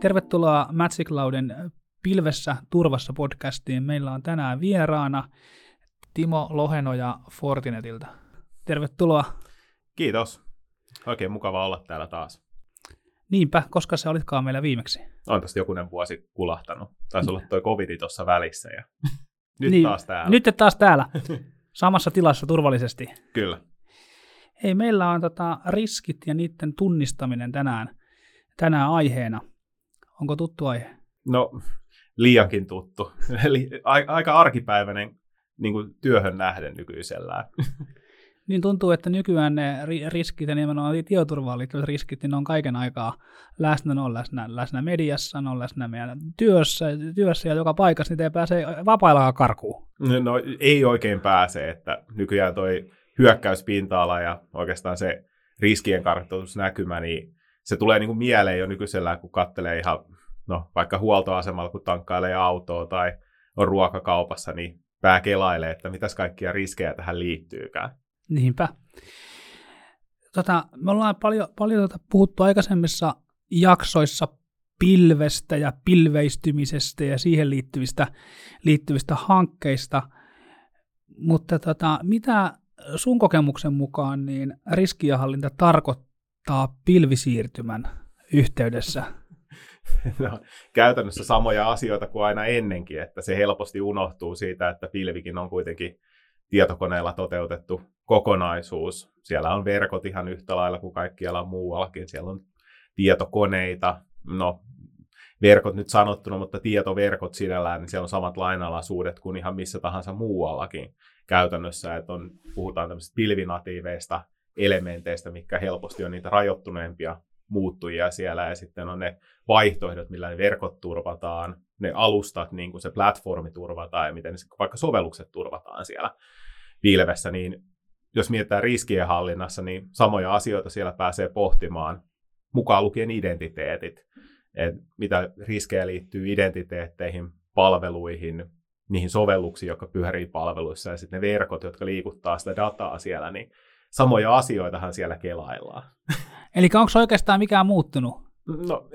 Tervetuloa Magic Cloudin Pilvessä turvassa podcastiin. Meillä on tänään vieraana Timo Lohenoja Fortinetilta. Tervetuloa. Kiitos. Oikein mukava olla täällä taas. Niinpä, koska se olitkaan meillä viimeksi. On tästä jokunen vuosi kulahtanut. Taisi olla toi covidi tuossa välissä ja nyt niin, taas täällä. Nyt taas täällä, samassa tilassa turvallisesti. Kyllä. Hei, meillä on tota riskit ja niiden tunnistaminen tänään, tänään aiheena. Onko tuttu aihe? No, liiankin tuttu. Eli aika arkipäiväinen niin kuin työhön nähden nykyisellään. Niin tuntuu, että nykyään ne riskit ja nimenomaan tietoturvaan liittyvät riskit, niin ne on kaiken aikaa läsnä, ne on läsnä, läsnä mediassa, ne on läsnä meidän työssä, työssä ja joka paikassa, niitä ei pääse vapailla karkuun. No ei oikein pääse, että nykyään toi hyökkäyspinta-ala ja oikeastaan se riskien kartoitusnäkymä, niin se tulee niin kuin mieleen jo nykyisellään, kun katselee ihan no, vaikka huoltoasemalla, kun tankkailee autoa tai on ruokakaupassa, niin pää kelailee, että mitäs kaikkia riskejä tähän liittyykään. Niinpä. Tota, me ollaan paljon, paljon tota puhuttu aikaisemmissa jaksoissa pilvestä ja pilveistymisestä ja siihen liittyvistä, liittyvistä hankkeista, mutta tota, mitä sun kokemuksen mukaan niin riskienhallinta tarkoittaa pilvisiirtymän yhteydessä? No, käytännössä samoja asioita kuin aina ennenkin, että se helposti unohtuu siitä, että pilvikin on kuitenkin tietokoneella toteutettu kokonaisuus. Siellä on verkot ihan yhtä lailla kuin kaikkialla muuallakin. Siellä on tietokoneita, no verkot nyt sanottuna, mutta tietoverkot sinällään, niin siellä on samat lainalaisuudet kuin ihan missä tahansa muuallakin käytännössä, että on, puhutaan tämmöisistä pilvinatiiveista elementeistä, mikä helposti on niitä rajoittuneempia muuttujia siellä, ja sitten on ne vaihtoehdot, millä ne verkot turvataan, ne alustat, niin kuin se platformi turvataan, ja miten vaikka sovellukset turvataan siellä pilvessä, niin jos mietitään riskien hallinnassa, niin samoja asioita siellä pääsee pohtimaan, mukaan lukien identiteetit, että mitä riskejä liittyy identiteetteihin, palveluihin, niihin sovelluksiin, jotka pyörii palveluissa, ja sitten ne verkot, jotka liikuttaa sitä dataa siellä, niin samoja asioitahan siellä kelaillaan. Eli onko oikeastaan mikään muuttunut? No,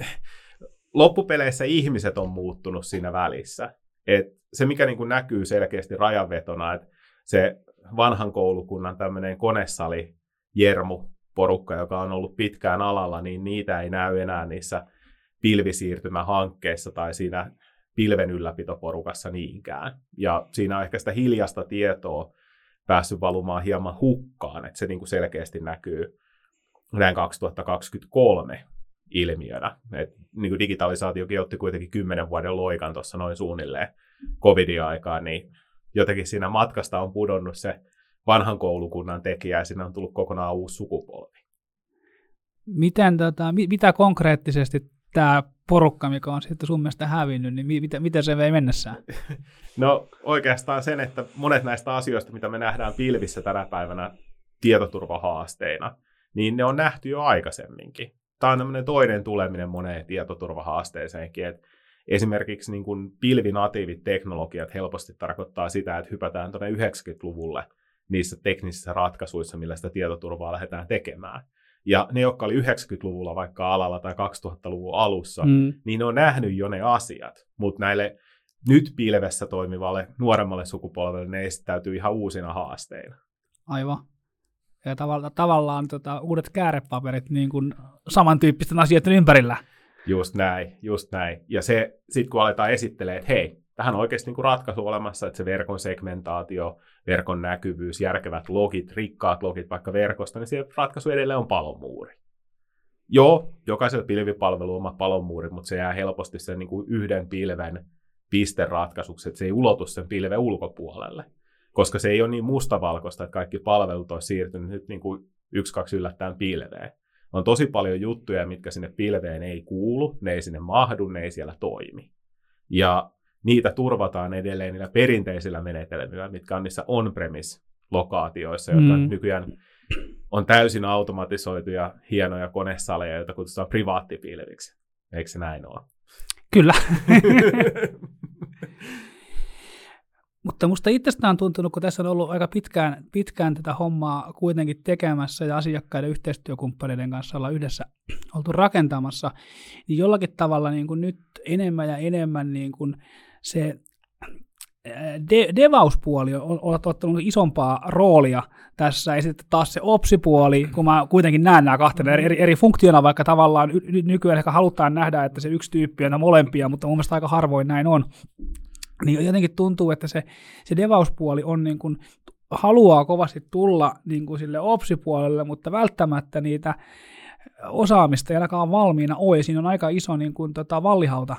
loppupeleissä ihmiset on muuttunut siinä välissä. Et se, mikä niin kuin näkyy selkeästi rajanvetona, että se vanhan koulukunnan tämmöinen konesali Jermu porukka, joka on ollut pitkään alalla, niin niitä ei näy enää niissä pilvisiirtymähankkeissa tai siinä pilven ylläpitoporukassa niinkään. Ja siinä on ehkä sitä hiljasta tietoa päässyt valumaan hieman hukkaan, että se niin kuin selkeästi näkyy näin 2023 ilmiönä. Et niin kuin digitalisaatiokin otti kuitenkin kymmenen vuoden loikan tuossa noin suunnilleen covidin aikaan, niin jotenkin siinä matkasta on pudonnut se vanhan koulukunnan tekijä ja sinne on tullut kokonaan uusi sukupolvi. Miten, tota, mitä konkreettisesti tämä porukka, mikä on sitten sun mielestä hävinnyt, niin miten, miten se vei mennessään? No oikeastaan sen, että monet näistä asioista, mitä me nähdään pilvissä tänä päivänä tietoturvahaasteina, niin ne on nähty jo aikaisemminkin. Tämä on tämmöinen toinen tuleminen moneen tietoturvahaasteeseenkin, että esimerkiksi niin kuin pilvinatiivit teknologiat helposti tarkoittaa sitä, että hypätään tuonne 90-luvulle niissä teknisissä ratkaisuissa, millä sitä tietoturvaa lähdetään tekemään. Ja ne, jotka oli 90-luvulla vaikka alalla tai 2000-luvun alussa, mm. niin ne on nähnyt jo ne asiat, mutta näille nyt pilvessä toimivalle nuoremmalle sukupolvelle ne esittäytyy ihan uusina haasteina. Aivan. Ja tavalla, tavallaan tota, uudet käärepaperit niin kuin samantyyppisten asioiden ympärillä. Just näin, just näin. Ja se, sitten kun aletaan esittelemään, että hei, tähän on oikeasti niin kuin ratkaisu olemassa, että se verkon segmentaatio, verkon näkyvyys, järkevät logit, rikkaat logit vaikka verkosta, niin se ratkaisu edelleen on palomuuri. Joo, jokaisella pilvipalvelu on oma palomuuri, mutta se jää helposti sen niin kuin yhden pilven pisteratkaisuksi, että se ei ulotu sen pilven ulkopuolelle. Koska se ei ole niin mustavalkoista, että kaikki palvelut olisi siirtynyt nyt niin kuin yksi, kaksi yllättäen pilveen. On tosi paljon juttuja, mitkä sinne pilveen ei kuulu, ne ei sinne mahdu, ne ei siellä toimi. Ja niitä turvataan edelleen niillä perinteisillä menetelmillä, mitkä on niissä on-premise-lokaatioissa, jotka mm. nykyään on täysin automatisoituja hienoja konesaleja, joita kutsutaan privaattipilviksi. Eikö se näin ole? Kyllä. Mutta musta itsestään on tuntunut, kun tässä on ollut aika pitkään, pitkään tätä hommaa kuitenkin tekemässä ja asiakkaiden yhteistyökumppaneiden kanssa olla yhdessä oltu rakentamassa, niin jollakin tavalla niin kuin nyt enemmän ja enemmän niin kuin se de- devauspuoli on, on ottanut isompaa roolia tässä, ja sitten taas se opsipuoli, kun mä kuitenkin näen nämä kahtena eri, eri, eri funktiona, vaikka tavallaan y- nykyään ehkä halutaan nähdä, että se yksi tyyppi on molempia, mutta mun mielestä aika harvoin näin on, niin jotenkin tuntuu, että se, se devauspuoli on niin kuin, haluaa kovasti tulla niin kuin sille opsipuolelle, mutta välttämättä niitä osaamista ei ainakaan valmiina ole, siinä on aika iso niin kuin, tota, vallihauta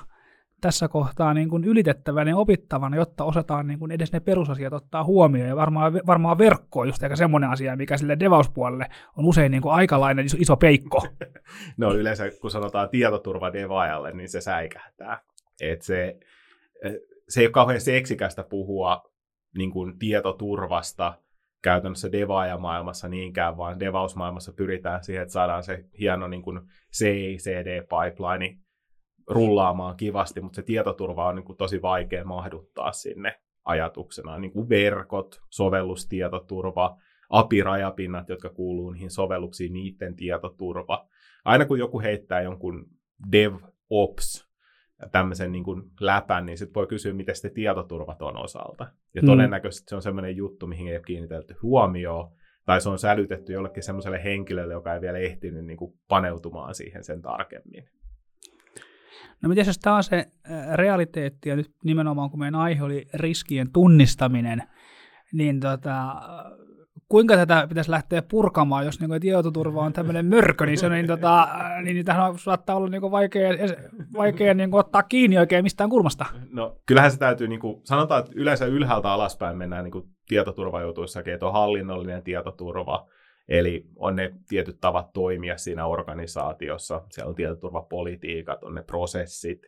tässä kohtaa niin kuin ylitettävän ja opittavan, jotta osataan niin kuin edes ne perusasiat ottaa huomioon. Ja varmaan, varmaan verkko on just aika semmoinen asia, mikä sille devauspuolelle on usein niin kuin aikalainen iso, iso peikko. no yleensä kun sanotaan tietoturva devaajalle, niin se säikähtää. Et se, se ei ole kauhean seksikästä puhua niin kuin tietoturvasta käytännössä devaajamaailmassa niinkään, vaan devausmaailmassa pyritään siihen, että saadaan se hieno niin kuin CI-CD-pipeline rullaamaan kivasti, mutta se tietoturva on niin kuin tosi vaikea mahduttaa sinne ajatuksena. Niin kuin verkot, sovellustietoturva, API-rajapinnat, jotka kuuluu niihin sovelluksiin, niiden tietoturva. Aina kun joku heittää jonkun DevOps tämmöisen niin kuin läpän, niin sitten voi kysyä, miten se tietoturvat on osalta. Ja mm. todennäköisesti se on semmoinen juttu, mihin ei ole kiinnitelty huomioon, tai se on sälytetty jollekin semmoiselle henkilölle, joka ei vielä ehtinyt niin kuin paneutumaan siihen sen tarkemmin. No miten jos taas se realiteetti, ja nyt nimenomaan kun meidän aihe oli riskien tunnistaminen, niin tota, kuinka tätä pitäisi lähteä purkamaan, jos niin tietoturva on tämmöinen mörkö, niin, se, niin, tota, niin tähän saattaa olla niin vaikea, vaikea niin ottaa kiinni oikein mistään kulmasta. No kyllähän se täytyy, niin kuin, sanotaan, että yleensä ylhäältä alaspäin mennään niin tietoturvajutuissakin, että on hallinnollinen tietoturva, Eli on ne tietyt tavat toimia siinä organisaatiossa, siellä on tietoturvapolitiikat, on ne prosessit,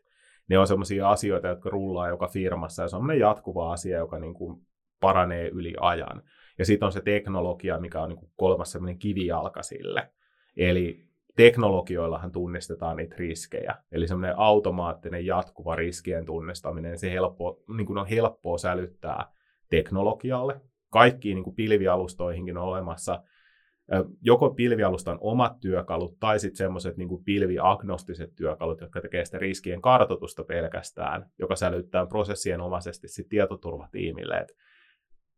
ne on sellaisia asioita, jotka rullaa joka firmassa, ja se on jatkuva asia, joka niin kuin paranee yli ajan. Ja sitten on se teknologia, mikä on niin kuin kolmas sellainen kivijalka sille. Eli teknologioillahan tunnistetaan niitä riskejä. Eli semmoinen automaattinen jatkuva riskien tunnistaminen, se helppo, niin kuin on helppoa sälyttää teknologialle. Kaikkiin niin kuin pilvialustoihinkin on olemassa joko pilvialustan omat työkalut tai sitten semmoiset niin pilviagnostiset työkalut, jotka tekee sitä riskien kartoitusta pelkästään, joka sälyttää prosessien omaisesti sitten tietoturvatiimille, että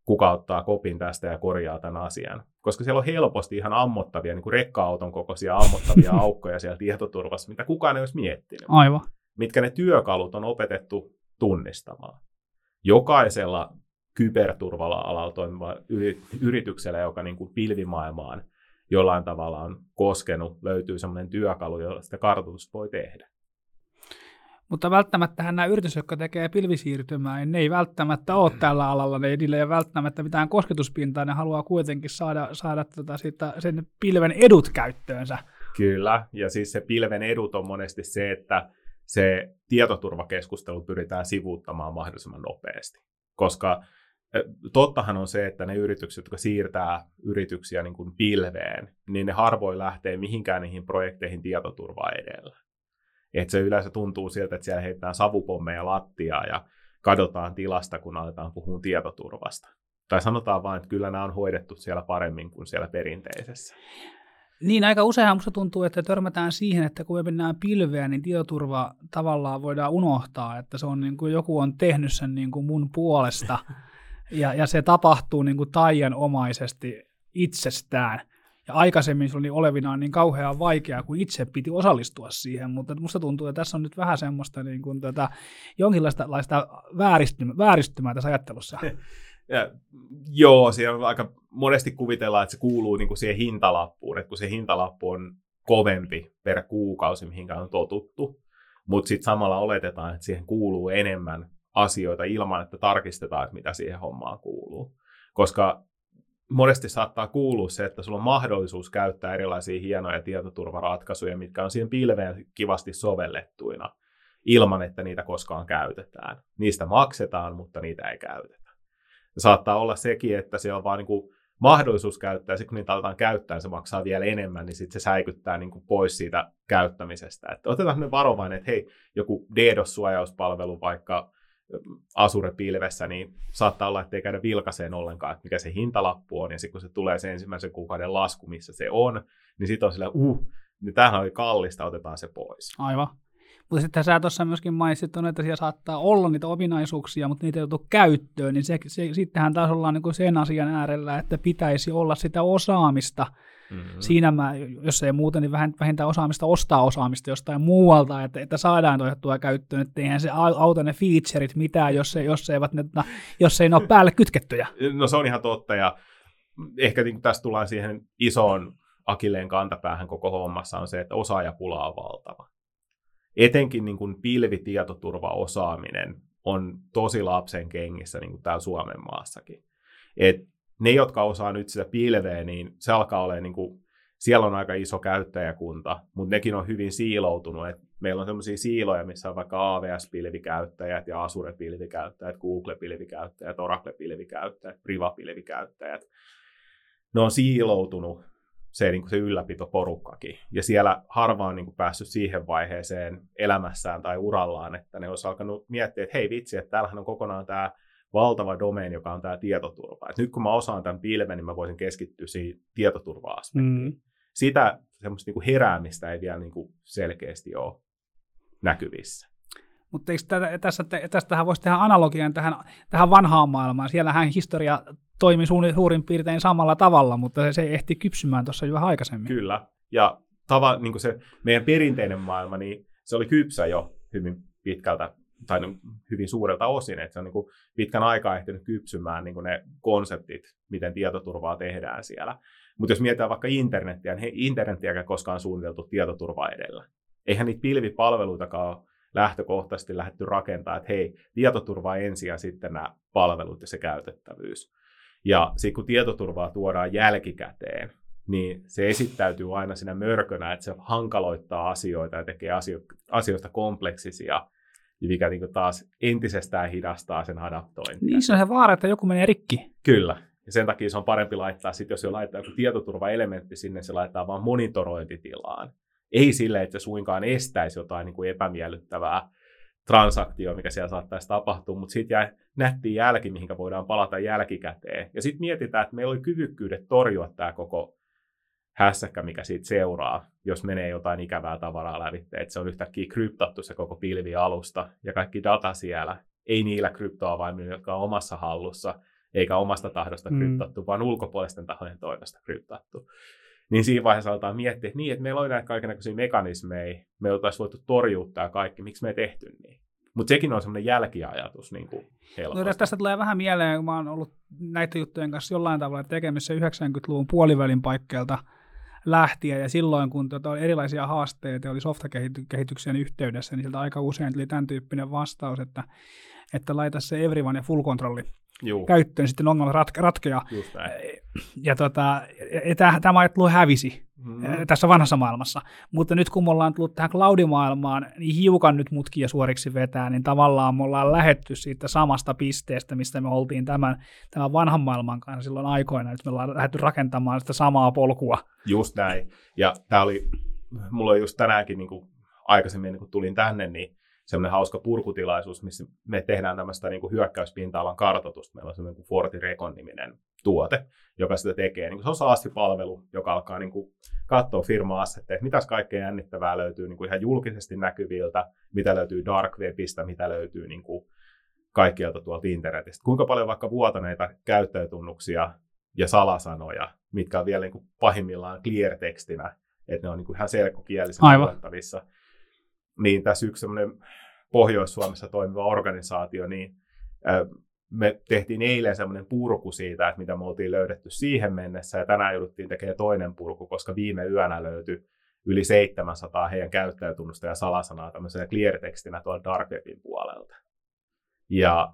kuka ottaa kopin tästä ja korjaa tämän asian. Koska siellä on helposti ihan ammottavia, niin kuin rekka-auton kokoisia ammottavia aukkoja siellä tietoturvassa, mitä kukaan ei olisi miettinyt. Aivan. Mitkä ne työkalut on opetettu tunnistamaan. Jokaisella kyberturvala-alalla toimiva yrityksellä, joka niin kuin pilvimaailmaan jollain tavalla on koskenut, löytyy sellainen työkalu, jolla sitä kartoitusta voi tehdä. Mutta välttämättä nämä yritykset, jotka tekee pilvisiirtymää, niin ne ei välttämättä ole tällä alalla, ne niillä ei ole välttämättä mitään kosketuspintaa, ne haluaa kuitenkin saada, saada tota siitä, sen pilven edut käyttöönsä. Kyllä, ja siis se pilven edut on monesti se, että se tietoturvakeskustelu pyritään sivuuttamaan mahdollisimman nopeasti, koska tottahan on se, että ne yritykset, jotka siirtää yrityksiä niin kuin pilveen, niin ne harvoin lähtee mihinkään niihin projekteihin tietoturvaa edellä. Et se yleensä tuntuu siltä, että siellä heitetään savupommeja lattiaa ja kadotaan tilasta, kun aletaan puhua tietoturvasta. Tai sanotaan vain, että kyllä nämä on hoidettu siellä paremmin kuin siellä perinteisessä. Niin, aika useinhan musta tuntuu, että törmätään siihen, että kun me mennään pilveä, niin tietoturva tavallaan voidaan unohtaa, että se on niin kuin joku on tehnyt sen niin kuin mun puolesta. Ja, ja se tapahtuu niin kuin taianomaisesti itsestään. Ja aikaisemmin se oli olevinaan niin kauhean vaikeaa, kun itse piti osallistua siihen, mutta musta tuntuu, että tässä on nyt vähän semmoista niin kuin tätä, jonkinlaista vääristymää, vääristymää tässä ajattelussa. Ja, joo, on aika monesti kuvitellaan, että se kuuluu niin kuin siihen hintalappuun, että kun se hintalappu on kovempi per kuukausi, mihin on totuttu, mutta sitten samalla oletetaan, että siihen kuuluu enemmän asioita ilman, että tarkistetaan, että mitä siihen hommaan kuuluu. Koska monesti saattaa kuulua se, että sulla on mahdollisuus käyttää erilaisia hienoja tietoturvaratkaisuja, mitkä on siihen pilveen kivasti sovellettuina, ilman että niitä koskaan käytetään. Niistä maksetaan, mutta niitä ei käytetä. Ja saattaa olla sekin, että siellä on vaan niin kuin mahdollisuus käyttää, ja sitten kun niitä aletaan käyttää, se maksaa vielä enemmän, niin sitten se säikyttää niin kuin pois siitä käyttämisestä. Että otetaan nyt varovainen, että hei, joku DDoS-suojauspalvelu vaikka Azure-pilvessä, niin saattaa olla, että ei käydä vilkaseen ollenkaan, että mikä se hintalappu on, ja sitten kun se tulee se ensimmäisen kuukauden lasku, missä se on, niin sitten on sillä, uh, niin tämähän oli kallista, otetaan se pois. Aivan. Mutta sitten sä tuossa myöskin mainitsit, että siellä saattaa olla niitä ominaisuuksia, mutta niitä ei joutu käyttöön, niin se, se, sittenhän taas ollaan niin sen asian äärellä, että pitäisi olla sitä osaamista, Mm-hmm. Siinä mä, jos ei muuten, niin vähintään osaamista ostaa osaamista jostain muualta, että, että saadaan otettua käyttöön, että eihän se auta ne featureit mitään, jos, ei, jos, eivät ne, jos ei ne ole päälle kytkettyjä. No se on ihan totta, ja ehkä niin tässä tullaan siihen isoon akilleen kantapäähän koko hommassa on se, että osaajapula on valtava. Etenkin niin kuin pilvitietoturvaosaaminen on tosi lapsen kengissä niin kuin täällä Suomen maassakin. Et ne, jotka osaa nyt sitä pilveä, niin se alkaa olla niin kuin, siellä on aika iso käyttäjäkunta, mutta nekin on hyvin siiloutunut. Et meillä on sellaisia siiloja, missä on vaikka AWS-pilvikäyttäjät ja Azure-pilvikäyttäjät, Google-pilvikäyttäjät, Oracle-pilvikäyttäjät, Priva-pilvikäyttäjät. Ne on siiloutunut se, niin kuin se ylläpitoporukkakin. Ja siellä harva on niin kuin päässyt siihen vaiheeseen elämässään tai urallaan, että ne olisi alkanut miettiä, että hei vitsi, että täällähän on kokonaan tämä valtava domeeni, joka on tämä tietoturva. Et nyt kun mä osaan tämän pilven, niin mä voisin keskittyä siihen tietoturva-aspektiin. Mm. Sitä semmoista niin kuin heräämistä ei vielä niin kuin selkeästi ole näkyvissä. Mutta eikö tätä, tässä, tästähän voisi tehdä analogian tähän, tähän vanhaan maailmaan. Siellähän historia toimi suurin piirtein samalla tavalla, mutta se ehti kypsymään tuossa jo vähän aikaisemmin. Kyllä, ja tava, niin kuin se meidän perinteinen maailma, niin se oli kypsä jo hyvin pitkältä tai hyvin suurelta osin, että se on niin kuin pitkän aikaa ehtinyt kypsymään niin kuin ne konseptit, miten tietoturvaa tehdään siellä. Mutta jos mietitään vaikka internettiä, niin internettiäkään koskaan suunniteltu tietoturva edellä. Eihän niitä pilvipalveluitakaan lähtökohtaisesti lähdetty rakentaa, että hei, tietoturva ensin ja sitten nämä palvelut ja se käytettävyys. Ja sitten kun tietoturvaa tuodaan jälkikäteen, niin se esittäytyy aina siinä mörkönä, että se hankaloittaa asioita ja tekee asio- asioista kompleksisia mikä niin kuin taas entisestään hidastaa sen adaptointia. Niin se on se vaara, että joku menee rikki. Kyllä. Ja sen takia se on parempi laittaa, sit jos jo laittaa joku tietoturvaelementti sinne, se laittaa vain monitorointitilaan. Ei sille, että se suinkaan estäisi jotain niin kuin epämiellyttävää transaktio, mikä siellä saattaisi tapahtua, mutta sitten jää nätti jälki, mihinkä voidaan palata jälkikäteen. Ja sitten mietitään, että meillä oli kyvykkyydet torjua tämä koko hässäkkä, mikä siitä seuraa, jos menee jotain ikävää tavaraa lävitse, että se on yhtäkkiä kryptattu se koko pilvi alusta ja kaikki data siellä, ei niillä kryptoavaimilla, jotka on omassa hallussa, eikä omasta tahdosta mm. kryptattu, vaan ulkopuolisten tahojen toimesta kryptattu. Niin siinä vaiheessa aletaan miettiä, että niin, että meillä on näitä kaikenlaisia mekanismeja, me oltaisiin voitu torjua tämä kaikki, miksi me ei tehty niin. Mutta sekin on semmoinen jälkiajatus niin kuin No, tästä tulee vähän mieleen, kun mä oon ollut näiden juttujen kanssa jollain tavalla tekemissä 90-luvun puolivälin paikkeelta – lähtien, ja silloin kun tota, oli erilaisia haasteita oli softakehityksen yhteydessä, niin sieltä aika usein tuli tämän tyyppinen vastaus, että, että laita se everyone ja full controlli Juu. käyttöön, sitten ongelma ratke- ratkeaa. Ja tota, tämä ajattelu hävisi mm-hmm. tässä vanhassa maailmassa. Mutta nyt kun me ollaan tullut tähän cloudimaailmaan, niin hiukan nyt mutkia suoriksi vetää, niin tavallaan me ollaan lähetty siitä samasta pisteestä, mistä me oltiin tämän, tämän vanhan maailman kanssa silloin aikoina. Nyt me ollaan lähdetty rakentamaan sitä samaa polkua. Just näin. Ja tämä oli, mulla oli just tänäänkin niin kuin aikaisemmin, niin kun tulin tänne, niin semmoinen hauska purkutilaisuus, missä me tehdään tämmöistä niin kuin hyökkäyspinta-alan kartoitusta. Meillä on semmoinen kuin Fortirecon-niminen tuote, joka sitä tekee. Niin se on SaaS-palvelu, joka alkaa niin kuin katsoa firma että mitäs kaikkea jännittävää löytyy niin kuin ihan julkisesti näkyviltä, mitä löytyy dark webistä, mitä löytyy niin kuin kaikkialta tuolta internetistä. Kuinka paljon vaikka vuotaneita käyttäjätunnuksia ja salasanoja, mitkä on vielä niin kuin pahimmillaan clear-tekstinä, että ne on niin kuin ihan selkokielisen luettavissa niin tässä yksi semmoinen Pohjois-Suomessa toimiva organisaatio, niin me tehtiin eilen semmoinen purku siitä, että mitä me oltiin löydetty siihen mennessä, ja tänään jouduttiin tekemään toinen purku, koska viime yönä löytyi yli 700 heidän käyttäjätunnusta ja salasanaa tämmöisenä clear-tekstinä tuolla Dark Webin puolelta. Ja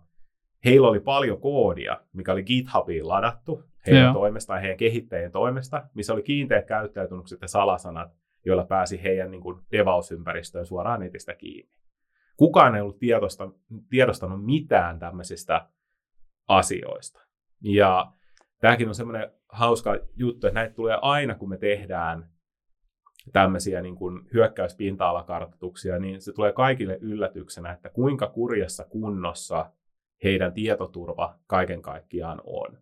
heillä oli paljon koodia, mikä oli GitHubiin ladattu heidän Joo. toimesta tai heidän kehittäjien toimesta, missä oli kiinteät käyttäjätunnukset ja salasanat, joilla pääsi heidän niin kuin devausympäristöön suoraan netistä kiinni. Kukaan ei ollut tiedosta, tiedostanut mitään tämmöisistä asioista. Ja tämäkin on semmoinen hauska juttu, että näitä tulee aina, kun me tehdään tämmöisiä niin kuin hyökkäyspinta-alakartoituksia, niin se tulee kaikille yllätyksenä, että kuinka kurjassa kunnossa heidän tietoturva kaiken kaikkiaan on.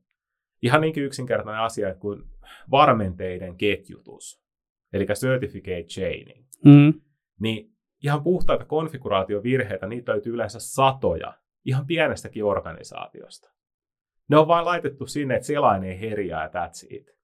Ihan niinkin yksinkertainen asia kuin varmenteiden ketjutus, eli certificate chaining. Mm. Niin ihan puhtaita konfiguraatiovirheitä, niitä löytyy yleensä satoja, ihan pienestäkin organisaatiosta. Ne on vain laitettu sinne, että selain ei herjää that's it.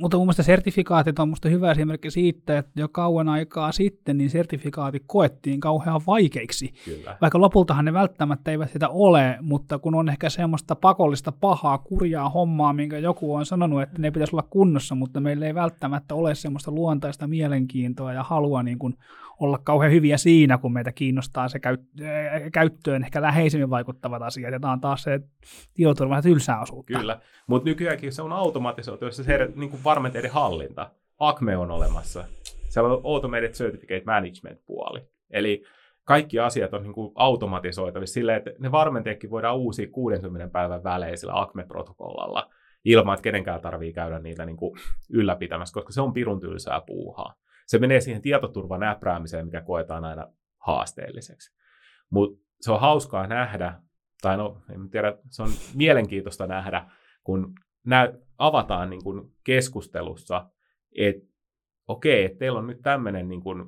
Mutta mun mielestä sertifikaatit on musta hyvä esimerkki siitä, että jo kauan aikaa sitten niin sertifikaatit koettiin kauhean vaikeiksi. Kyllä. Vaikka lopultahan ne välttämättä eivät sitä ole, mutta kun on ehkä semmoista pakollista pahaa, kurjaa hommaa, minkä joku on sanonut, että ne pitäisi olla kunnossa, mutta meillä ei välttämättä ole semmoista luontaista mielenkiintoa ja halua niin kuin olla kauhean hyviä siinä, kun meitä kiinnostaa se käyttöön ehkä läheisemmin vaikuttavat asiat, ja tämä on taas se tietoturvan tylsää osuutta. Kyllä, mutta nykyäänkin se on automatisoitu, jos se niin kuin varmenteiden hallinta. Acme on olemassa. Se on Automated Certificate Management-puoli. Eli kaikki asiat on niin kuin automatisoitavissa silleen, että ne varmenteetkin voidaan uusia 60 päivän välein sillä Acme-protokollalla ilman, että kenenkään tarvii käydä niitä niin kuin ylläpitämässä, koska se on pirun tylsää puuhaa. Se menee siihen tietoturvan äpräämiseen, mikä koetaan aina haasteelliseksi. Mutta se on hauskaa nähdä, tai no, en tiedä, se on mielenkiintoista nähdä, kun nä- avataan niin kuin keskustelussa, että okei, että teillä on nyt tämmöinen niin kuin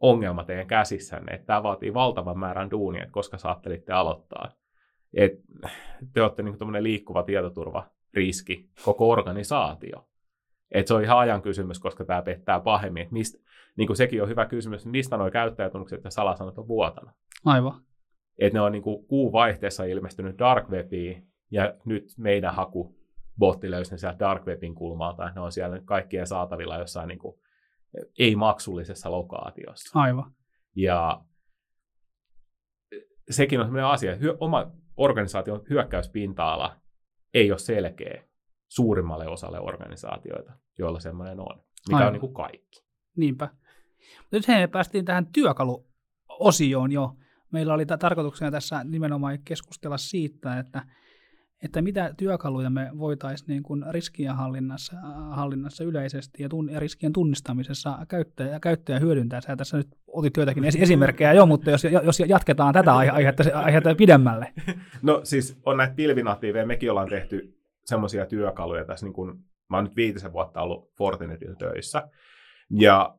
ongelma teidän käsissänne, että tämä vaatii valtavan määrän duunia, että koska saattelitte aloittaa. Et te olette niin kuin liikkuva tietoturvariski, koko organisaatio. Et se on ihan ajan kysymys, koska tämä pettää pahemmin. Et mistä, niin kuin sekin on hyvä kysymys, mistä nuo käyttäjätunnukset ja salasanat on vuotana. Aivan. Et ne on niin kuin kuun vaihteessa ilmestynyt dark webiin, ja nyt meidän haku botti löysi ne sieltä dark webin kulmalta. Ne on siellä kaikkien saatavilla jossain niin kuin ei-maksullisessa lokaatiossa. Aivan. Ja sekin on sellainen asia, että oma organisaation hyökkäyspinta-ala ei ole selkeä suurimmalle osalle organisaatioita, joilla semmoinen on, mikä Aivan. on niin kuin kaikki. Niinpä. Nyt me päästiin tähän työkaluosioon jo. Meillä oli tarkoituksena tässä nimenomaan keskustella siitä, että että mitä työkaluja me voitaisiin niin kuin riskien hallinnassa, hallinnassa yleisesti ja, tun, ja riskien tunnistamisessa käyttää ja hyödyntää. Sä tässä nyt otit joitakin esimerkkejä jo, mutta jos, jos jatketaan tätä aihetta, aihetta pidemmälle. No siis on näitä pilvinatiiveja, mekin ollaan tehty semmoisia työkaluja tässä, niin kuin, mä oon nyt viitisen vuotta ollut Fortinetilla töissä, ja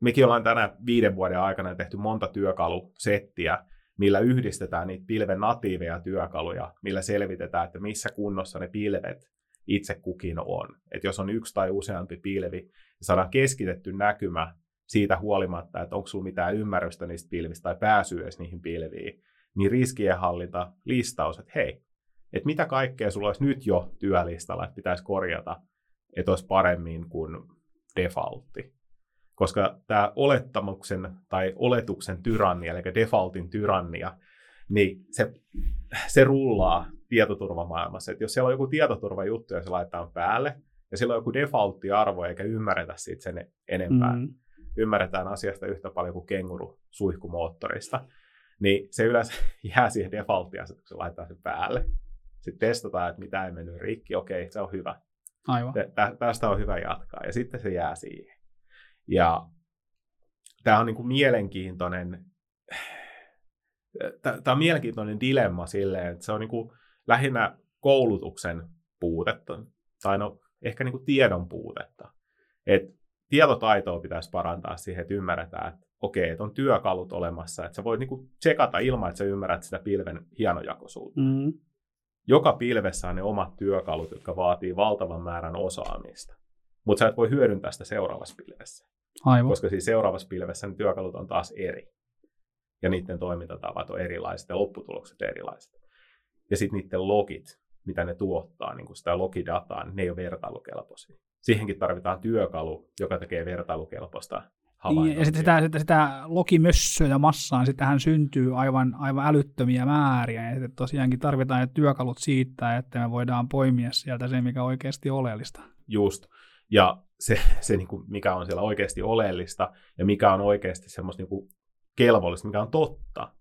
mekin ollaan tänä viiden vuoden aikana tehty monta työkalusettiä, millä yhdistetään niitä pilven natiiveja työkaluja, millä selvitetään, että missä kunnossa ne pilvet itse kukin on. Että jos on yksi tai useampi pilvi, niin saadaan keskitetty näkymä siitä huolimatta, että onko sulla mitään ymmärrystä niistä pilvistä tai pääsyä edes niihin pilviin, niin riskienhallinta, listaus, että hei, että mitä kaikkea sulla olisi nyt jo työlistalla, että pitäisi korjata, että olisi paremmin kuin defaultti koska tämä olettamuksen tai oletuksen tyrannia, eli defaultin tyrannia, niin se, se rullaa tietoturvamaailmassa. Et jos siellä on joku tietoturvajuttu ja se laitetaan päälle, ja sillä on joku defaultti-arvo, eikä ymmärretä siitä sen enempää, mm. ymmärretään asiasta yhtä paljon kuin kenguru suihkumoottorista, niin se yleensä jää siihen defaultti-asetukseen, laitetaan sen päälle. Sitten testataan, että mitä ei mennyt rikki, okei, se on hyvä. Aivan. Tästä on hyvä jatkaa, ja sitten se jää siihen. Ja tämä on niin kuin mielenkiintoinen, tämä on mielenkiintoinen dilemma silleen, että se on niin kuin lähinnä koulutuksen puutetta, tai no ehkä niin kuin tiedon puutetta. Et tietotaitoa pitäisi parantaa siihen, että ymmärretään, että okei, että on työkalut olemassa, että sä voit niin kuin tsekata ilman, että sä ymmärrät sitä pilven hienojakoisuutta. Mm. Joka pilvessä on ne omat työkalut, jotka vaatii valtavan määrän osaamista, mutta sä et voi hyödyntää sitä seuraavassa pilvessä. Aivan. Koska siis seuraavassa pilvessä ne työkalut on taas eri. Ja niiden toimintatavat on erilaiset ja lopputulokset erilaiset. Ja sitten niiden logit, mitä ne tuottaa, niin kuin sitä logidataa, niin ne ei ole vertailukelpoisia. Siihenkin tarvitaan työkalu, joka tekee vertailukelpoista niin, ja sitten sitä, sitä, sitä logimössöä massaan, sitähän syntyy aivan, aivan älyttömiä määriä. Ja sitten tosiaankin tarvitaan työkalut siitä, että me voidaan poimia sieltä se, mikä on oikeasti oleellista. Just. Ja se, se niin kuin, mikä on siellä oikeasti oleellista ja mikä on oikeasti semmoista niin kuin kelvollista, mikä on totta.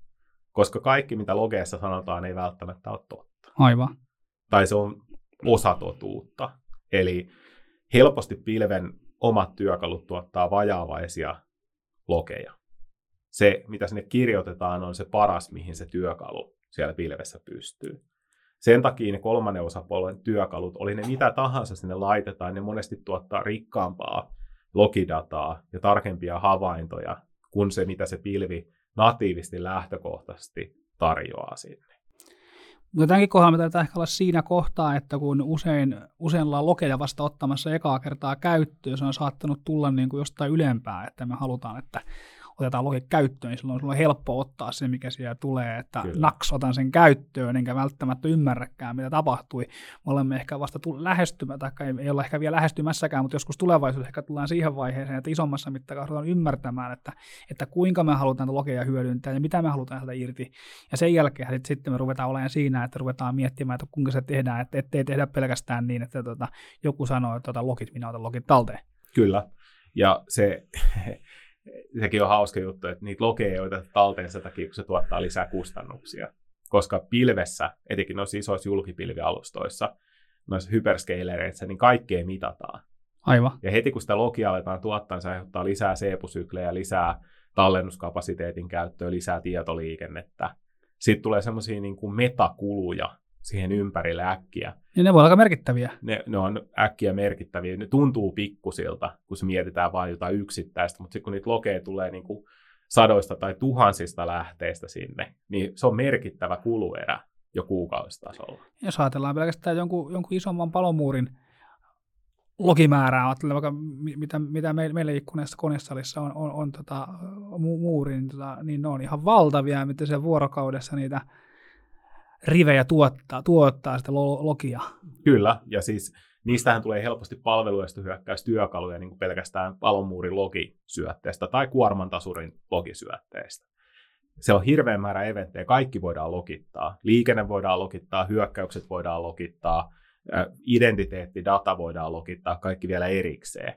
Koska kaikki, mitä logeessa sanotaan, ei välttämättä ole totta. Aivan. Tai se on osa totuutta. Eli helposti pilven omat työkalut tuottaa vajaavaisia lokeja. Se, mitä sinne kirjoitetaan, on se paras, mihin se työkalu siellä pilvessä pystyy. Sen takia ne kolmannen osapuolen työkalut, oli ne mitä tahansa sinne laitetaan, ne monesti tuottaa rikkaampaa logidataa ja tarkempia havaintoja kuin se, mitä se pilvi natiivisti lähtökohtaisesti tarjoaa sinne. Mutta tämänkin kohdalla me taitaa ehkä olla siinä kohtaa, että kun usein, usein ollaan lokeja vasta ottamassa ekaa kertaa käyttöön, se on saattanut tulla niin kuin jostain ylempää, että me halutaan, että otetaan logi käyttöön, niin silloin sulla on helppo ottaa se, mikä siellä tulee, että Kyllä. naks otan sen käyttöön, enkä välttämättä ymmärräkään, mitä tapahtui. Me olemme ehkä vasta lähestymä, tai ei, ei olla ehkä vielä lähestymässäkään, mutta joskus tulevaisuudessa ehkä tullaan siihen vaiheeseen, että isommassa mittakaavassa ymmärtämään, että, että kuinka me halutaan logeja hyödyntää ja mitä me halutaan sieltä irti. Ja sen jälkeen sitten me ruvetaan olemaan siinä, että ruvetaan miettimään, että kuinka se tehdään, että ettei tehdä pelkästään niin, että tota, joku sanoo, että tota, logit, minä otan logit talteen. Kyllä. Ja se, sekin on hauska juttu, että niitä logeja ei oteta talteen sen takia, kun se tuottaa lisää kustannuksia. Koska pilvessä, etenkin noissa isoissa julkipilvialustoissa, noissa hyperscalereissa, niin kaikkea mitataan. Aivan. Ja heti kun sitä logia aletaan tuottaa, niin se aiheuttaa lisää CPU-syklejä, lisää tallennuskapasiteetin käyttöä, lisää tietoliikennettä. Sitten tulee semmoisia niin kuin metakuluja, siihen ympärille äkkiä. Ja ne voi olla aika merkittäviä. Ne, ne on äkkiä merkittäviä. Ne tuntuu pikkusilta, kun se mietitään vain jotain yksittäistä, mutta sitten kun niitä lokeja tulee niin kuin sadoista tai tuhansista lähteistä sinne, niin se on merkittävä kuluerä jo kuukausitasolla. Jos ajatellaan pelkästään jonkun, jonkun isomman palomuurin logimäärää, ajattelen vaikka mitä, mitä meillä ikkuneessa konesalissa on, on, on tota, muuri, niin, tota, niin ne on ihan valtavia, mitä se vuorokaudessa niitä rivejä tuottaa, tuottaa sitä logia. Kyllä, ja siis niistähän tulee helposti palveluista hyökkäystyökaluja niin kuin pelkästään palomuurin logisyötteestä tai kuormantasurin logisyötteestä. Se on hirveän määrä eventtejä, kaikki voidaan logittaa. Liikenne voidaan logittaa, hyökkäykset voidaan logittaa, identiteettidata voidaan logittaa, kaikki vielä erikseen.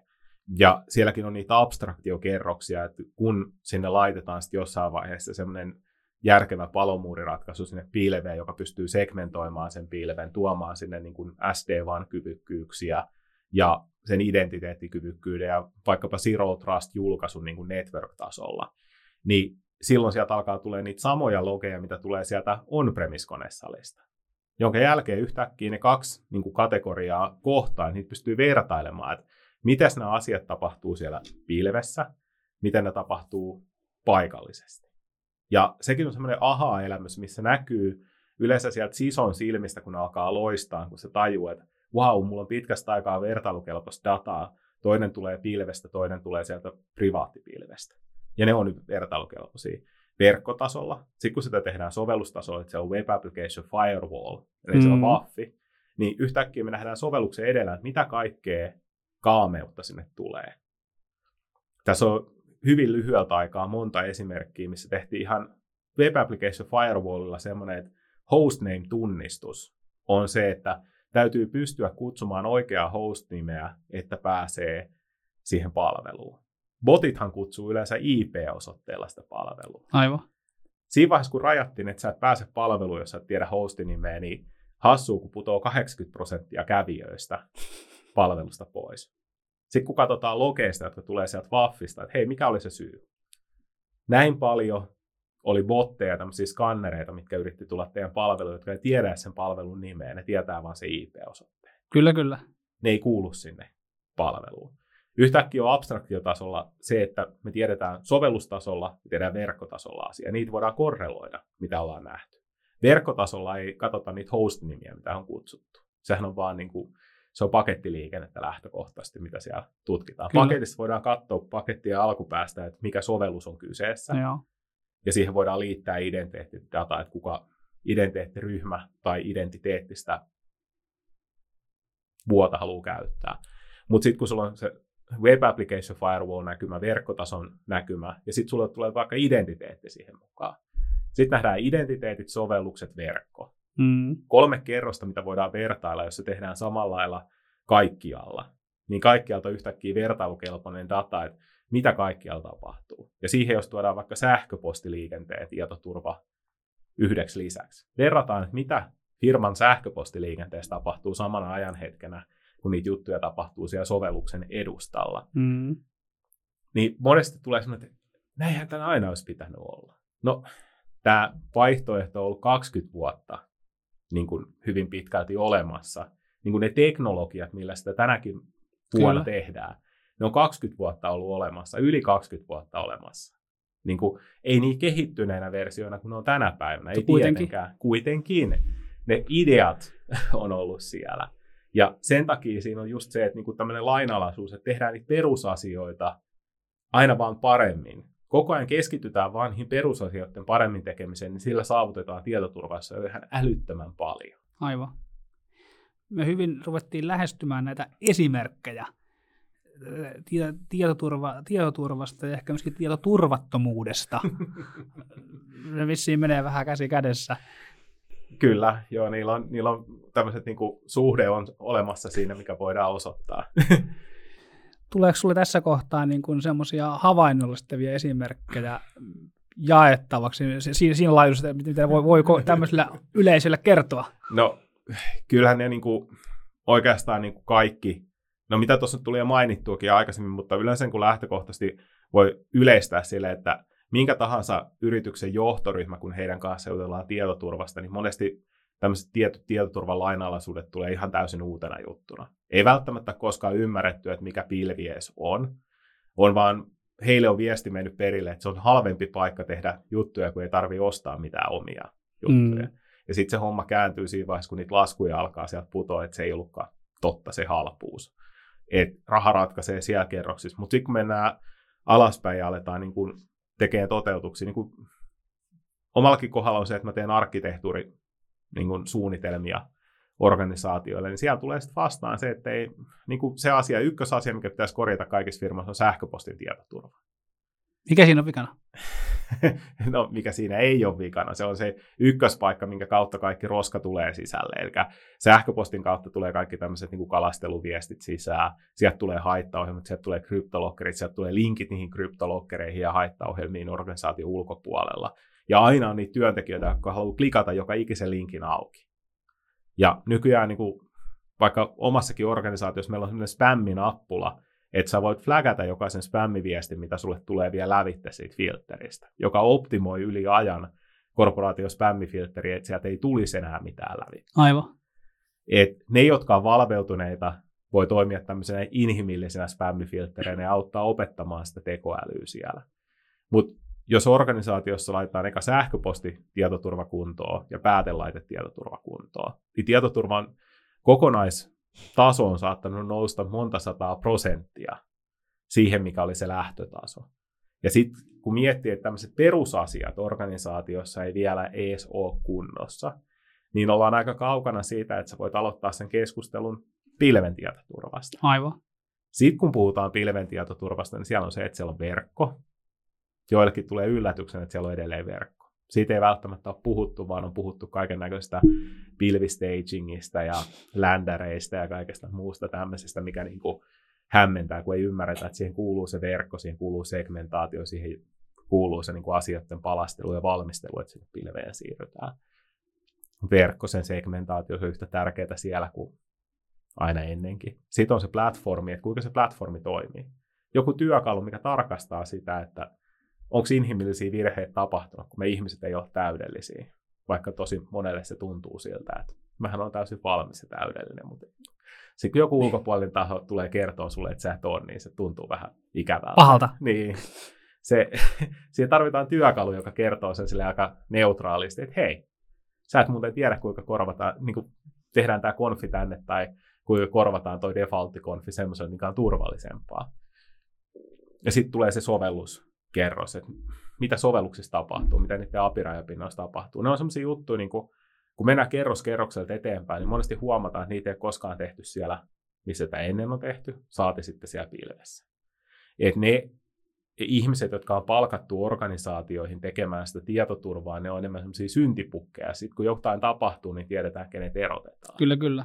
Ja sielläkin on niitä abstraktiokerroksia, että kun sinne laitetaan sitten jossain vaiheessa semmoinen järkevä palomuuriratkaisu sinne pilveen, joka pystyy segmentoimaan sen pilven, tuomaan sinne niin kuin SD-WAN-kyvykkyyksiä ja sen identiteettikyvykkyyden ja vaikkapa Zero Trust-julkaisun niin network-tasolla, niin silloin sieltä alkaa tulee niitä samoja logeja, mitä tulee sieltä on-premise-konesalista. Jonka jälkeen yhtäkkiä ne kaksi niin kuin kategoriaa kohtaan, niitä pystyy vertailemaan, että miten nämä asiat tapahtuu siellä pilvessä, miten ne tapahtuu paikallisesti. Ja sekin on semmoinen aha-elämys, missä näkyy yleensä sieltä sison silmistä, kun alkaa loistaa, kun se tajuu, että wow, mulla on pitkästä aikaa vertailukelpoista dataa, toinen tulee pilvestä, toinen tulee sieltä privaattipilvestä. Ja ne on nyt vertailukelpoisia verkkotasolla. Sitten kun sitä tehdään sovellustasolla, että se on Web Application Firewall, eli mm. se on mm. waffi, niin yhtäkkiä me nähdään sovelluksen edellä, että mitä kaikkea kaameutta sinne tulee. Tässä on hyvin lyhyeltä aikaa monta esimerkkiä, missä tehtiin ihan Web Application Firewallilla semmoinen, että hostname-tunnistus on se, että täytyy pystyä kutsumaan oikeaa host-nimeä, että pääsee siihen palveluun. Botithan kutsuu yleensä IP-osoitteella sitä palvelua. Aivan. Siinä vaiheessa, kun rajattiin, että sä et pääse palveluun, jos sä et tiedä hostinimeä, niin hassuu, kun putoo 80 prosenttia kävijöistä palvelusta pois. Sitten kun katsotaan logeista, jotka tulee sieltä Waffista, että hei, mikä oli se syy? Näin paljon oli botteja, tämmöisiä skannereita, mitkä yritti tulla teidän palveluun, jotka ei tiedä sen palvelun nimeä, ne tietää vain se IP-osoitteen. Kyllä, kyllä. Ne ei kuulu sinne palveluun. Yhtäkkiä on abstraktiotasolla se, että me tiedetään sovellustasolla, me tiedetään verkkotasolla asia. Niitä voidaan korreloida, mitä ollaan nähty. Verkkotasolla ei katsota niitä host-nimiä, mitä on kutsuttu. Sehän on vaan niin kuin se on pakettiliikennettä lähtökohtaisesti, mitä siellä tutkitaan. Kyllä. Paketissa voidaan katsoa pakettia alkupäästä, että mikä sovellus on kyseessä. Joo. Ja siihen voidaan liittää identiteettidata, että kuka identiteettiryhmä tai identiteettistä vuota haluaa käyttää. Mutta sitten kun sulla on se Web Application Firewall-näkymä, verkkotason näkymä, ja sitten sulla tulee vaikka identiteetti siihen mukaan. Sitten nähdään identiteetit, sovellukset, verkko. Mm. Kolme kerrosta, mitä voidaan vertailla, jos se tehdään samalla lailla kaikkialla. Niin kaikkialta yhtäkkiä vertailukelpoinen data, että mitä kaikkialla tapahtuu. Ja siihen, jos tuodaan vaikka sähköpostiliikenteen tietoturva yhdeksi lisäksi. Verrataan, että mitä firman sähköpostiliikenteessä tapahtuu samana ajanhetkenä kun niitä juttuja tapahtuu siellä sovelluksen edustalla. Mm. Niin monesti tulee sellainen, että näinhän tämä aina olisi pitänyt olla. No, tämä vaihtoehto on ollut 20 vuotta niin kuin hyvin pitkälti olemassa. Niin kuin ne teknologiat, millä sitä tänäkin vuonna Kyllä. tehdään, ne on 20 vuotta ollut olemassa, yli 20 vuotta olemassa. Niin kuin, ei niin kehittyneenä versioina kuin ne on tänä päivänä, ei kuitenkin. tietenkään. Kuitenkin ne ideat on ollut siellä. Ja sen takia siinä on just se, että niinku tämmöinen lainalaisuus, että tehdään niitä perusasioita aina vaan paremmin. Koko ajan keskitytään vain niihin perusasioiden paremmin tekemiseen, niin sillä saavutetaan tietoturvassa ihan älyttömän paljon. Aivan. Me hyvin ruvettiin lähestymään näitä esimerkkejä tietoturva, tietoturvasta ja ehkä myöskin tietoturvattomuudesta. Se vissiin menee vähän käsi kädessä. Kyllä, joo, niillä on, niillä on tämmöiset niin suhde on olemassa siinä, mikä voidaan osoittaa. Tuleeko sinulle tässä kohtaa niin semmoisia havainnollistavia esimerkkejä jaettavaksi siinä, siinä laajuudessa, mitä voi, voiko tämmöisellä yleisöllä kertoa? No, kyllähän ne niin kuin, oikeastaan niin kuin kaikki, no mitä tuossa tuli jo mainittuakin aikaisemmin, mutta yleensä kun lähtökohtaisesti voi yleistää sille, että minkä tahansa yrityksen johtoryhmä, kun heidän kanssa jutellaan tietoturvasta, niin monesti tämmöiset tietyt tietoturvan lainalaisuudet tulee ihan täysin uutena juttuna. Ei välttämättä koskaan ymmärretty, että mikä pilvi edes on, on vaan heille on viesti mennyt perille, että se on halvempi paikka tehdä juttuja, kun ei tarvitse ostaa mitään omia juttuja. Mm. Ja sitten se homma kääntyy siinä vaiheessa, kun niitä laskuja alkaa sieltä putoa, että se ei ollutkaan totta se halpuus. Et raha ratkaisee siellä kerroksissa. Mutta sitten kun mennään alaspäin ja aletaan niin kun tekee toteutuksia. Niin kuin omallakin kohdalla on se, että mä teen arkkitehtuuri niin kuin suunnitelmia organisaatioille, niin siellä tulee sitten vastaan se, että ei, niin kuin se asia, ykkösasia, mikä pitäisi korjata kaikissa firmoissa, on sähköpostin tietoturva. Mikä siinä on vikana? no, mikä siinä ei ole vikana. Se on se ykköspaikka, minkä kautta kaikki roska tulee sisälle. Eli sähköpostin kautta tulee kaikki tämmöiset niin kalasteluviestit sisään. Sieltä tulee haittaohjelmat, sieltä tulee kryptolokkerit, sieltä tulee linkit niihin kryptolokkereihin ja haittaohjelmiin organisaation ulkopuolella. Ja aina on niitä työntekijöitä, jotka haluaa klikata joka ikisen linkin auki. Ja nykyään niin kuin, vaikka omassakin organisaatiossa meillä on sellainen spämminappula, että sä voit flagata jokaisen spämmiviestin, mitä sulle tulee vielä lävitte siitä filteristä, joka optimoi yli ajan korporaatio spämmifiltteri, että sieltä ei tulisi enää mitään läpi. Aivan. Et ne, jotka on valveutuneita, voi toimia tämmöisenä inhimillisenä spämmifilttereinä ja auttaa opettamaan sitä tekoälyä siellä. Mutta jos organisaatiossa laitetaan eka sähköposti tietoturvakuntoon ja päätelaite tietoturvakuntoon, niin tietoturvan kokonais taso on saattanut nousta monta sataa prosenttia siihen, mikä oli se lähtötaso. Ja sitten kun miettii, että tämmöiset perusasiat organisaatiossa ei vielä edes ole kunnossa, niin ollaan aika kaukana siitä, että sä voit aloittaa sen keskustelun pilven tietoturvasta. Aivan. Sitten kun puhutaan pilven tietoturvasta, niin siellä on se, että siellä on verkko. Joillekin tulee yllätyksen, että siellä on edelleen verkko siitä ei välttämättä ole puhuttu, vaan on puhuttu kaiken näköistä pilvistagingista ja ländäreistä ja kaikesta muusta tämmöisestä, mikä niin kuin hämmentää, kun ei ymmärretä, että siihen kuuluu se verkko, siihen kuuluu segmentaatio, siihen kuuluu se niin kuin asioiden palastelu ja valmistelu, että sinne pilveen siirrytään. Verkko, sen segmentaatio on yhtä tärkeää siellä kuin aina ennenkin. Sitten on se platformi, että kuinka se platformi toimii. Joku työkalu, mikä tarkastaa sitä, että onko inhimillisiä virheitä tapahtunut, kun me ihmiset ei ole täydellisiä, vaikka tosi monelle se tuntuu siltä, että mähän on täysin valmis ja täydellinen, mutta sitten kun joku ulkopuolinen taho tulee kertoa sulle, että sä et ole, niin se tuntuu vähän ikävältä. Pahalta. Niin. Se, siihen tarvitaan työkalu, joka kertoo sen sille aika neutraalisti, että hei, sä et muuten tiedä, kuinka korvataan, niin kuin tehdään tämä konfi tänne, tai kuinka korvataan toi defaultti-konfi semmoiselle, mikä on turvallisempaa. Ja sitten tulee se sovellus, kerros, että mitä sovelluksissa tapahtuu, mitä niiden apirajapinnoissa tapahtuu. Ne on sellaisia juttuja, niin kuin, kun mennään kerros kerrokselta eteenpäin, niin monesti huomataan, että niitä ei koskaan tehty siellä, missä sitä ennen on tehty, saati sitten siellä pilvessä. Et ne ihmiset, jotka on palkattu organisaatioihin tekemään sitä tietoturvaa, ne on enemmän sellaisia syntipukkeja. Sitten kun jotain tapahtuu, niin tiedetään, kenet erotetaan. Kyllä, kyllä.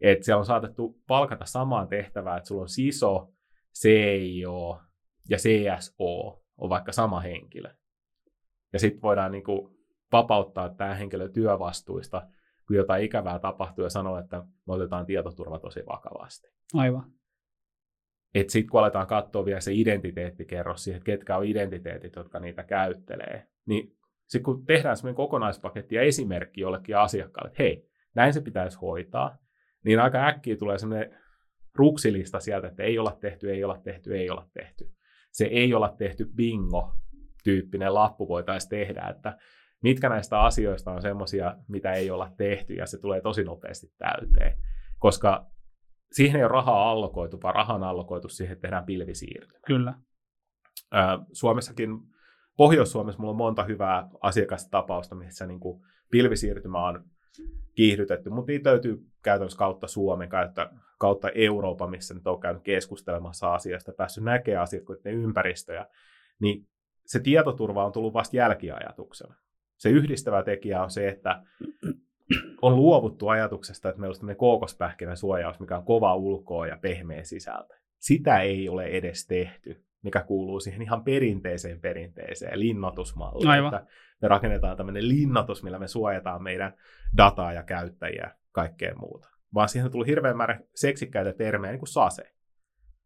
Et siellä on saatettu palkata samaan tehtävään, että sulla on CISO, CIO ja CSO, on vaikka sama henkilö. Ja sitten voidaan niin kuin vapauttaa tämä henkilö työvastuista, kun jotain ikävää tapahtuu ja sanoo, että me otetaan tietoturva tosi vakavasti. Aivan. Sitten kun aletaan katsoa vielä se identiteettikerros siihen, että ketkä on identiteetit, jotka niitä käyttelee, niin sitten kun tehdään semmoinen kokonaispaketti ja esimerkki jollekin asiakkaalle, että hei, näin se pitäisi hoitaa, niin aika äkkiä tulee semmoinen ruksilista sieltä, että ei olla tehty, ei olla tehty, ei olla tehty. Se ei olla tehty bingo tyyppinen lappu voitaisiin tehdä, että mitkä näistä asioista on semmoisia, mitä ei olla tehty, ja se tulee tosi nopeasti täyteen. Koska siihen ei ole rahaa allokoitu, vaan raha on allokoitu siihen, että tehdään pilvisiirtymä. Kyllä. Suomessakin, Pohjois-Suomessa mulla on monta hyvää asiakastapausta, missä niin kuin pilvisiirtymä on kiihdytetty, mutta niitä löytyy käytännössä kautta Suomen, kautta, kautta Euroopan, missä nyt on käynyt keskustelemassa asiasta, päässyt näkemään asiakkaiden ympäristöjä, niin se tietoturva on tullut vasta jälkiajatuksena. Se yhdistävä tekijä on se, että on luovuttu ajatuksesta, että meillä on tämmöinen kookospähkinän suojaus, mikä on kova ulkoa ja pehmeä sisältä. Sitä ei ole edes tehty, mikä kuuluu siihen ihan perinteiseen perinteiseen linnoitusmalliin. Aivan. Että me rakennetaan tämmöinen linnoitus, millä me suojataan meidän dataa ja käyttäjiä ja kaikkea muuta. Vaan siihen on tullut hirveän määrä seksikkäitä termejä, niin kuin SASE,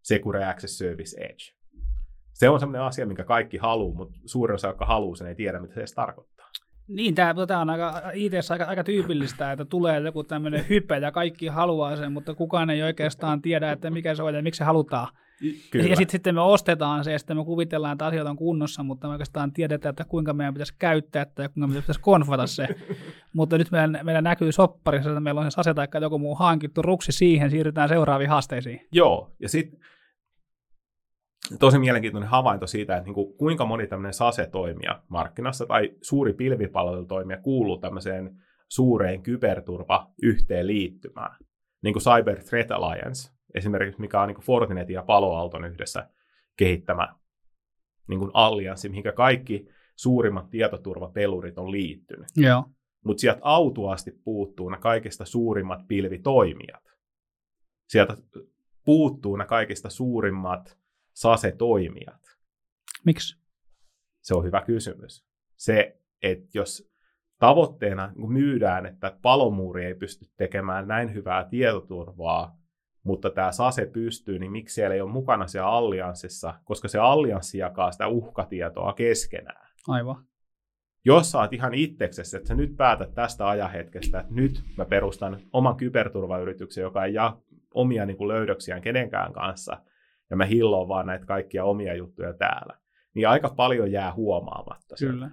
Secure Access Service Edge. Se on semmoinen asia, minkä kaikki haluaa, mutta suurin osa, joka haluaa, sen ei tiedä, mitä se edes tarkoittaa. Niin, tämä, on aika, itse aika, aika tyypillistä, että tulee joku tämmöinen hype ja kaikki haluaa sen, mutta kukaan ei oikeastaan tiedä, että mikä se on ja miksi se halutaan. Kyllä. Ja sitten, sitten me ostetaan se ja sitten me kuvitellaan, että asiat on kunnossa, mutta me oikeastaan tiedetään, että kuinka meidän pitäisi käyttää että ja kuinka meidän pitäisi konfata se. mutta nyt meillä, meillä näkyy sopparissa, että meillä on se ase tai joku muu hankittu ruksi siihen, siirrytään seuraaviin haasteisiin. Joo, ja sitten tosi mielenkiintoinen havainto siitä, että niin kuin, kuinka moni tämmöinen SASE-toimija markkinassa tai suuri pilvipalvelutoimija kuuluu tämmöiseen suureen kyberturva-yhteenliittymään, niin kuin Cyber Threat Alliance, esimerkiksi mikä on niin Fortinetin ja Palo Alton yhdessä kehittämä niin kuin allianssi, mihinkä kaikki suurimmat tietoturvapelurit on liittynyt. Joo. Mutta sieltä autuasti puuttuu ne kaikista suurimmat pilvitoimijat. Sieltä puuttuu ne kaikista suurimmat SASE-toimijat? Miksi? Se on hyvä kysymys. Se, että jos tavoitteena myydään, että palomuuri ei pysty tekemään näin hyvää tietoturvaa, mutta tämä SASE pystyy, niin miksi siellä ei ole mukana siellä allianssissa, koska se allianssi jakaa sitä uhkatietoa keskenään. Aivan. Jos sä oot ihan itseksesi, että sä nyt päätät tästä ajahetkestä, että nyt mä perustan oman kyberturvayrityksen, joka ei jaa omia niin kuin löydöksiään kenenkään kanssa, ja mä hilloon vaan näitä kaikkia omia juttuja täällä, niin aika paljon jää huomaamatta. Kyllä.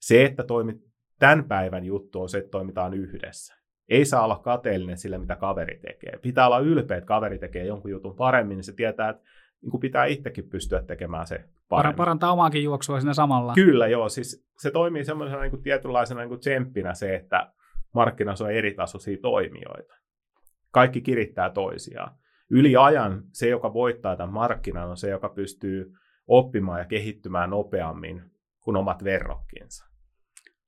Se, että toimit, tämän päivän juttu on se, että toimitaan yhdessä. Ei saa olla kateellinen sille, mitä kaveri tekee. Pitää olla ylpeä, että kaveri tekee jonkun jutun paremmin, niin se tietää, että niin kuin pitää itsekin pystyä tekemään se paremmin. Parantaa omaakin juoksua siinä samalla. Kyllä, joo. Siis se toimii semmoisena niin kuin tietynlaisena niin kuin tsemppinä se, että markkinassa on eri tasoisia toimijoita. Kaikki kirittää toisiaan yli ajan se, joka voittaa tämän markkinan, on se, joka pystyy oppimaan ja kehittymään nopeammin kuin omat verrokkinsa.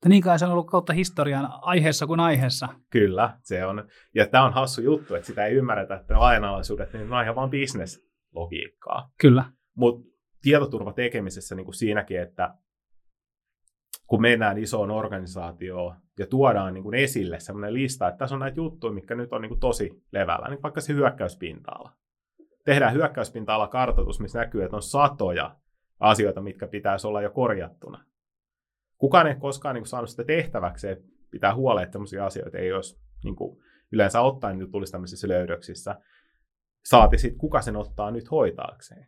Niin kai se on ollut kautta historian aiheessa kuin aiheessa. Kyllä, se on. Ja tämä on hassu juttu, että sitä ei ymmärretä, että lainalaisuudet niin on ihan vain bisneslogiikkaa. Kyllä. Mutta tietoturva tekemisessä niin kuin siinäkin, että kun mennään isoon organisaatioon ja tuodaan niin kuin esille sellainen lista, että tässä on näitä juttuja, mikä nyt on niin kuin tosi levällä, niin vaikka se hyökkäyspinta-ala. Tehdään hyökkäyspinta-ala kartoitus, missä näkyy, että on satoja asioita, mitkä pitäisi olla jo korjattuna. Kukaan ei koskaan niin kuin, saanut sitä tehtäväkseen, pitää huolea, että sellaisia asioita ei olisi niin kuin, yleensä ottaen niin tulisi tämmöisissä löydöksissä. Saati sitten, kuka sen ottaa nyt hoitaakseen.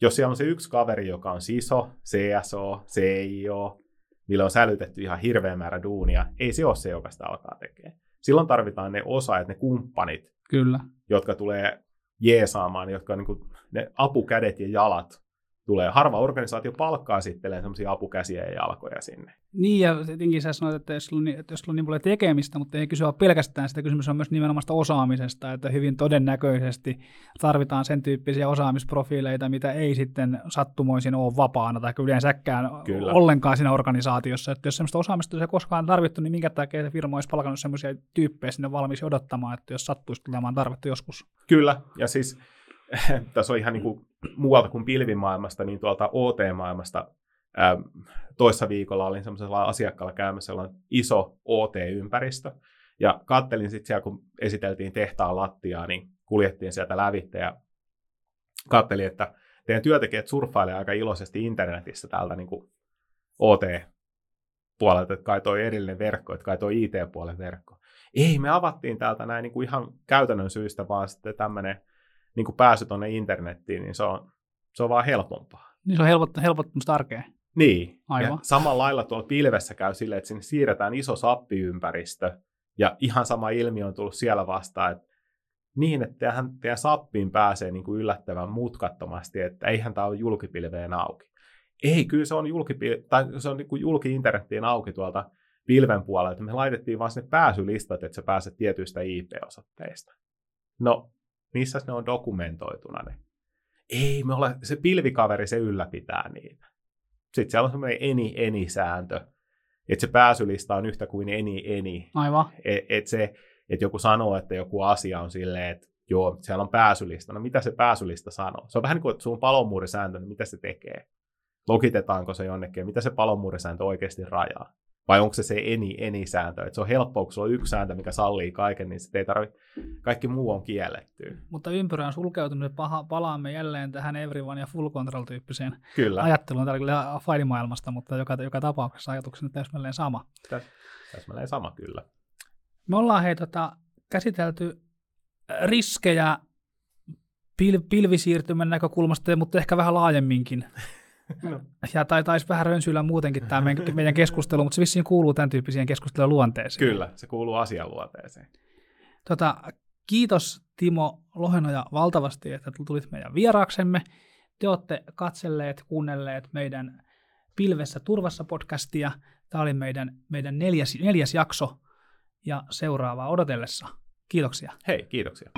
Jos siellä on se yksi kaveri, joka on SISO, CSO, CIO, millä on sälytetty ihan hirveä määrä duunia, ei se ole se, joka sitä alkaa tekemään. Silloin tarvitaan ne osaajat, ne kumppanit, Kyllä. jotka tulee jeesaamaan, jotka on niin kuin ne apukädet ja jalat tulee. Harva organisaatio palkkaa sitten semmoisia apukäsiä ja jalkoja sinne. Niin, ja tietenkin sä sanoit, että jos sulla, että jos sulla on niin paljon tekemistä, mutta ei kysyä pelkästään sitä, kysymys on myös nimenomaan osaamisesta, että hyvin todennäköisesti tarvitaan sen tyyppisiä osaamisprofiileita, mitä ei sitten sattumoisin ole vapaana tai yleensäkään Kyllä. ollenkaan siinä organisaatiossa. Että jos semmoista osaamista ei koskaan tarvittu, niin minkä takia se firma olisi palkannut semmoisia tyyppejä sinne valmiiksi odottamaan, että jos sattuisi tulemaan tarvetta joskus. Kyllä, ja siis tässä on ihan niin kuin muualta kuin pilvimaailmasta, niin tuolta OT-maailmasta Ähm, toissa viikolla olin semmoisella asiakkaalla käymässä, sellainen iso OT-ympäristö, ja kattelin sitten siellä, kun esiteltiin tehtaan lattiaa, niin kuljettiin sieltä lävitte ja kattelin, että teidän työntekijät surffailee aika iloisesti internetissä täältä niin kuin OT-puolelta, että kai toi erillinen verkko, että kai toi IT-puolen verkko. Ei, me avattiin täältä näin niin kuin ihan käytännön syystä, vaan sitten tämmöinen niin kuin pääsy tuonne internettiin, niin se on, se on vaan helpompaa. Niin se on helpottanut, helpottanut arkea. Niin, Aivan. ja samalla lailla tuolla pilvessä käy silleen, että sinne siirretään iso sappiympäristö, ja ihan sama ilmiö on tullut siellä vastaan, että niin, että teidän, teidän sappiin pääsee niin kuin yllättävän mutkattomasti, että eihän tämä ole julkipilveen auki. Ei, kyllä se on, julkipil- tai se on niin kuin julki-internettiin auki tuolta pilven puolelta. Me laitettiin vaan sinne pääsylistat, että sä pääset tietyistä IP-osoitteista. No, missä ne on dokumentoituna ne? Ei, me ole, se pilvikaveri, se ylläpitää niitä. Sitten siellä on semmoinen eni-eni-sääntö, että se pääsylista on yhtä kuin eni-eni. Aivan. Et, et se, että joku sanoo, että joku asia on silleen, että joo, siellä on pääsylista. No mitä se pääsylista sanoo? Se on vähän niin kuin, että sun palomuurisääntö, niin mitä se tekee? Logitetaanko se jonnekin? Mitä se palomuurisääntö oikeasti rajaa? Vai onko se se eni, eni sääntö? Että se on helppoa, kun sulla on yksi sääntö, mikä sallii kaiken, niin sitten ei tarvitse, kaikki muu on kielletty. Mutta ympyrä on sulkeutunut ja paha, palaamme jälleen tähän everyone ja full control tyyppiseen Kyllä, ajatteluun täällä kyllä failimaailmasta, mutta joka, joka tapauksessa ajatuksena täsmälleen sama. täsmälleen sama kyllä. Me ollaan hei, tota, käsitelty riskejä pil- pilvisiirtymän näkökulmasta, mutta ehkä vähän laajemminkin. No. Ja tai taisi vähän rönsyillä muutenkin tämä meidän, meidän keskustelu, mutta se vissiin kuuluu tämän tyyppiseen keskustelun luonteeseen. Kyllä, se kuuluu asianluonteeseen. Tota, kiitos Timo Lohenoja valtavasti, että tulit meidän vieraaksemme. Te olette katselleet, kuunnelleet meidän Pilvessä turvassa podcastia. Tämä oli meidän, meidän neljäs, neljäs jakso ja seuraavaa odotellessa. Kiitoksia. Hei, kiitoksia.